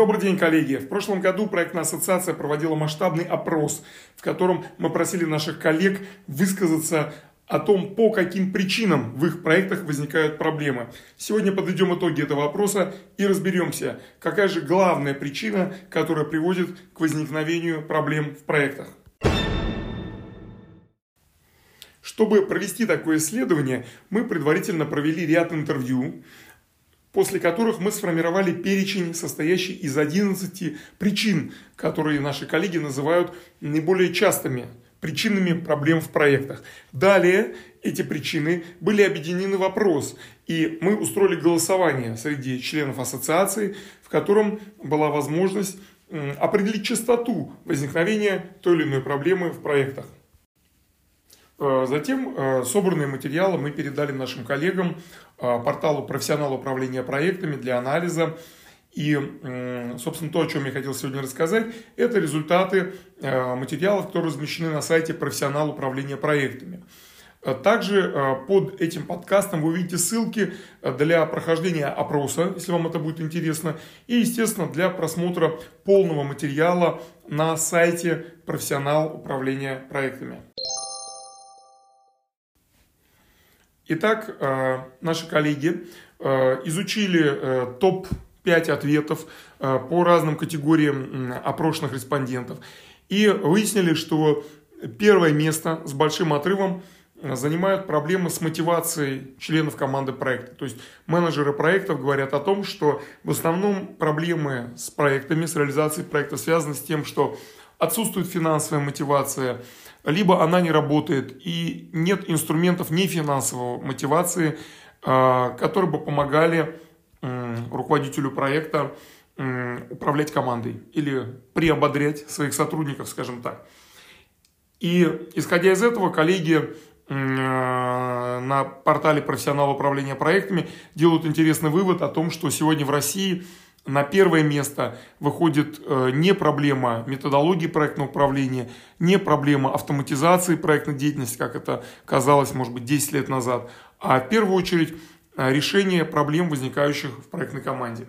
Добрый день, коллеги! В прошлом году проектная ассоциация проводила масштабный опрос, в котором мы просили наших коллег высказаться о том, по каким причинам в их проектах возникают проблемы. Сегодня подведем итоги этого опроса и разберемся, какая же главная причина, которая приводит к возникновению проблем в проектах. Чтобы провести такое исследование, мы предварительно провели ряд интервью после которых мы сформировали перечень, состоящий из 11 причин, которые наши коллеги называют наиболее частыми причинами проблем в проектах. Далее эти причины были объединены в вопрос, и мы устроили голосование среди членов ассоциации, в котором была возможность определить частоту возникновения той или иной проблемы в проектах. Э, затем э, собранные материалы мы передали нашим коллегам э, порталу профессионала управления проектами для анализа. И, собственно, то, о чем я хотел сегодня рассказать, это результаты материалов, которые размещены на сайте профессионала управления проектами. Также под этим подкастом вы увидите ссылки для прохождения опроса, если вам это будет интересно, и, естественно, для просмотра полного материала на сайте профессионал управления проектами. Итак, э, наши коллеги э, изучили э, топ-5 ответов по разным категориям опрошенных респондентов и выяснили, что первое место с большим отрывом занимают проблемы с мотивацией членов команды проекта. То есть менеджеры проектов говорят о том, что в основном проблемы с проектами, с реализацией проекта связаны с тем, что отсутствует финансовая мотивация, либо она не работает и нет инструментов нефинансовой мотивации, а, которые бы помогали руководителю проекта управлять командой или приободрять своих сотрудников, скажем так. И исходя из этого, коллеги на портале профессионала управления проектами делают интересный вывод о том, что сегодня в России на первое место выходит э, не проблема методологии проектного управления, не проблема автоматизации проектной деятельности, как это казалось, может быть, 10 лет назад, а в первую очередь э, решение проблем, возникающих в проектной команде.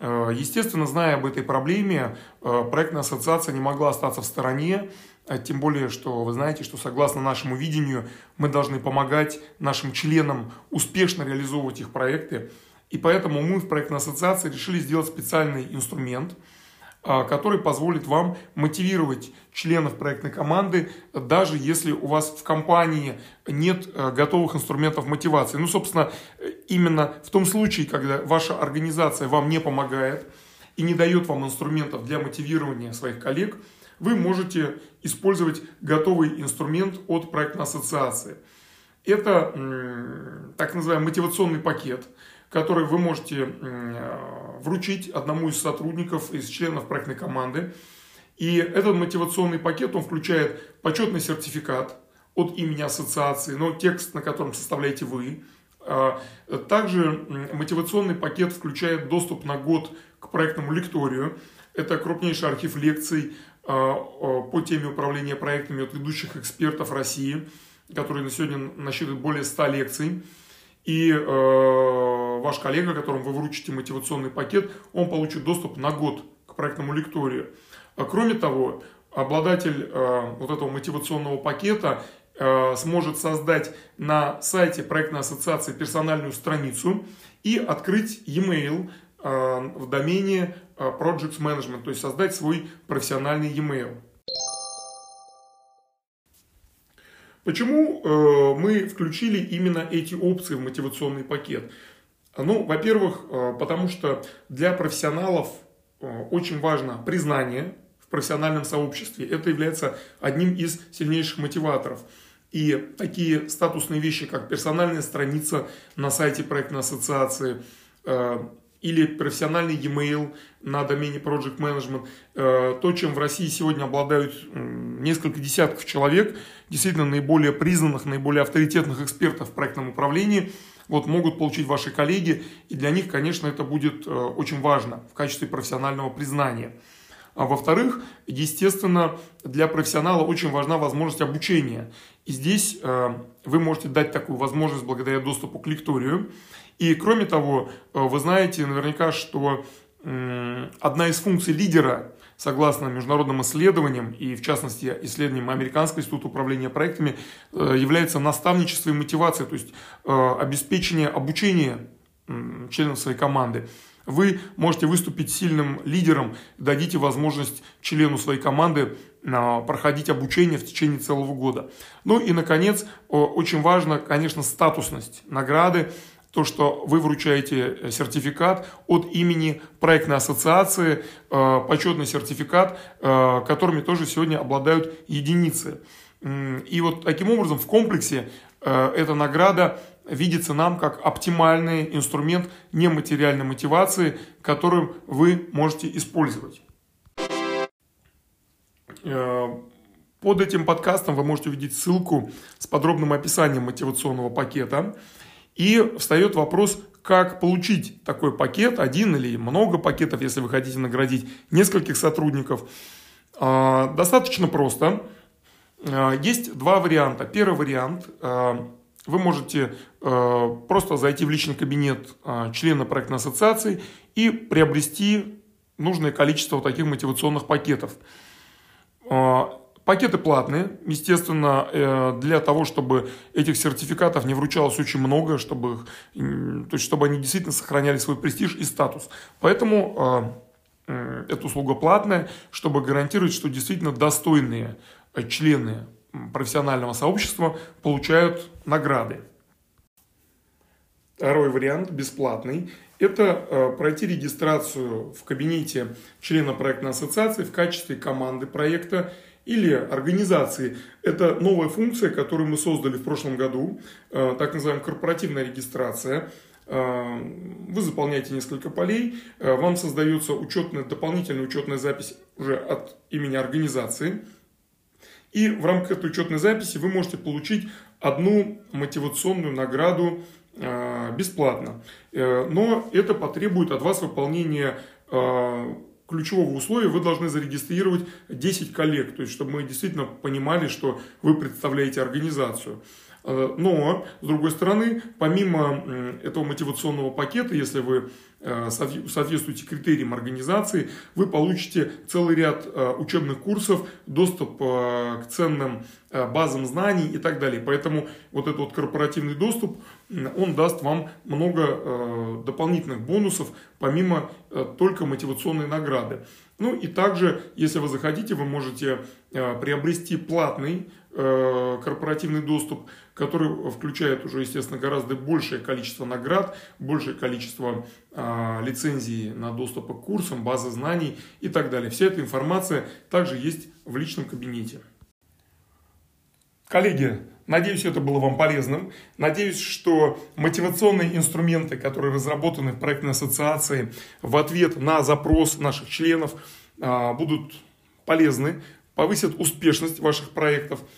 Естественно, зная об этой проблеме, проектная ассоциация не могла остаться в стороне а тем более, что вы знаете, что согласно нашему видению мы должны помогать нашим членам успешно реализовывать их проекты. И поэтому мы в проектной ассоциации решили сделать специальный инструмент, который позволит вам мотивировать членов проектной команды, даже если у вас в компании нет готовых инструментов мотивации. Ну, собственно, именно в том случае, когда ваша организация вам не помогает и не дает вам инструментов для мотивирования своих коллег – вы можете использовать готовый инструмент от проектной ассоциации. Это так называемый мотивационный пакет, который вы можете вручить одному из сотрудников, из членов проектной команды. И этот мотивационный пакет, он включает почетный сертификат от имени ассоциации, но текст, на котором составляете вы. А, также мотивационный пакет включает доступ на год к проектному лекторию. Это крупнейший архив лекций а, а, по теме управления проектами от ведущих экспертов России, которые на сегодня насчитывают более 100 лекций. И э, ваш коллега, которому вы вручите мотивационный пакет, он получит доступ на год к проектному лекторию. Кроме того, обладатель вот этого мотивационного пакета сможет создать на сайте проектной ассоциации персональную страницу и открыть e-mail э, в домене Э, project Management, то есть создать свой профессиональный e-mail. Почему э, мы включили именно эти опции в мотивационный пакет? Ну, во-первых, э, потому что для профессионалов очень важно признание в профессиональном сообществе. Это является одним из сильнейших мотиваторов. И такие статусные вещи, как персональная страница на сайте проектной ассоциации, или профессиональный e-mail на домене Project Management, э, то, чем в России сегодня обладают несколько десятков человек, действительно наиболее признанных, наиболее авторитетных экспертов в проектном управлении, вот могут получить ваши коллеги, и для них, конечно, это будет э, очень важно в качестве профессионального признания. А во-вторых, естественно, для профессионала очень важна возможность обучения. И здесь э, вы можете дать такую возможность благодаря доступу к лекторию. И кроме того, э, вы знаете наверняка, что одна из функций лидера, согласно международным исследованиям и, в частности, исследованиям Американского института управления проектами, э, является наставничество и мотивация, то есть обеспечение обучения членов своей команды. Вы можете выступить сильным лидером, дадите возможность члену своей команды а, проходить обучение в течение целого года. Ну и, наконец, очень важно, конечно, статусность награды, то, что вы вручаете сертификат от имени проектной ассоциации, а, почетный сертификат, а, которыми тоже сегодня обладают единицы. И вот таким образом в комплексе эта награда видится нам как оптимальный инструмент нематериальной мотивации, которым вы можете использовать. Э, под этим подкастом вы можете увидеть ссылку с подробным описанием мотивационного пакета. И встает вопрос, как получить такой пакет, один или много пакетов, если вы хотите наградить нескольких сотрудников. Э, достаточно просто. Э, есть два варианта. Первый вариант вы можете э, просто зайти в личный кабинет э, члена проектной ассоциации и приобрести нужное количество вот таких мотивационных пакетов. Э, пакеты платные, естественно, э, для того, чтобы этих сертификатов не вручалось очень много, чтобы, то есть, чтобы они действительно сохраняли свой престиж и статус. Поэтому э, э, эта услуга платная, чтобы гарантировать, что действительно достойные э, члены профессионального сообщества получают награды. Второй вариант, бесплатный, это э, пройти регистрацию в кабинете члена проектной ассоциации в качестве команды проекта или организации. Это новая функция, которую мы создали в прошлом году, э, так называемая корпоративная регистрация. Э, вы заполняете несколько полей, вам создается учетная, дополнительная учетная запись уже от имени организации – и в рамках этой учетной записи вы можете получить одну мотивационную награду э, бесплатно. Э, но это потребует от вас выполнения э, ключевого условия вы должны зарегистрировать 10 коллег, то есть чтобы мы действительно понимали, что вы представляете организацию. Э, но, с другой стороны, помимо этого мотивационного пакета, если вы э, соответствуете критериям организации, вы получите целый ряд э, учебных курсов, доступ к ценным базам знаний и так далее. Поэтому вот этот вот корпоративный доступ, он даст вам много дополнительных бонусов, помимо только мотивационной награды. Ну и также, если вы захотите, вы можете приобрести платный корпоративный доступ который включает уже, естественно, гораздо большее количество наград, большее количество э, лицензий на доступ к курсам, базы знаний и так далее. Вся эта информация также есть в личном кабинете. Коллеги, надеюсь, это было вам полезным. Надеюсь, что мотивационные инструменты, которые разработаны в проектной ассоциации в ответ на запрос наших членов, э, будут полезны, повысят успешность ваших проектов –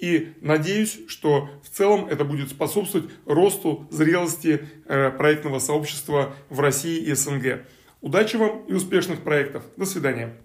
и надеюсь, что в целом это будет способствовать росту зрелости э, проектного сообщества в России и СНГ. Удачи вам и успешных проектов. До свидания.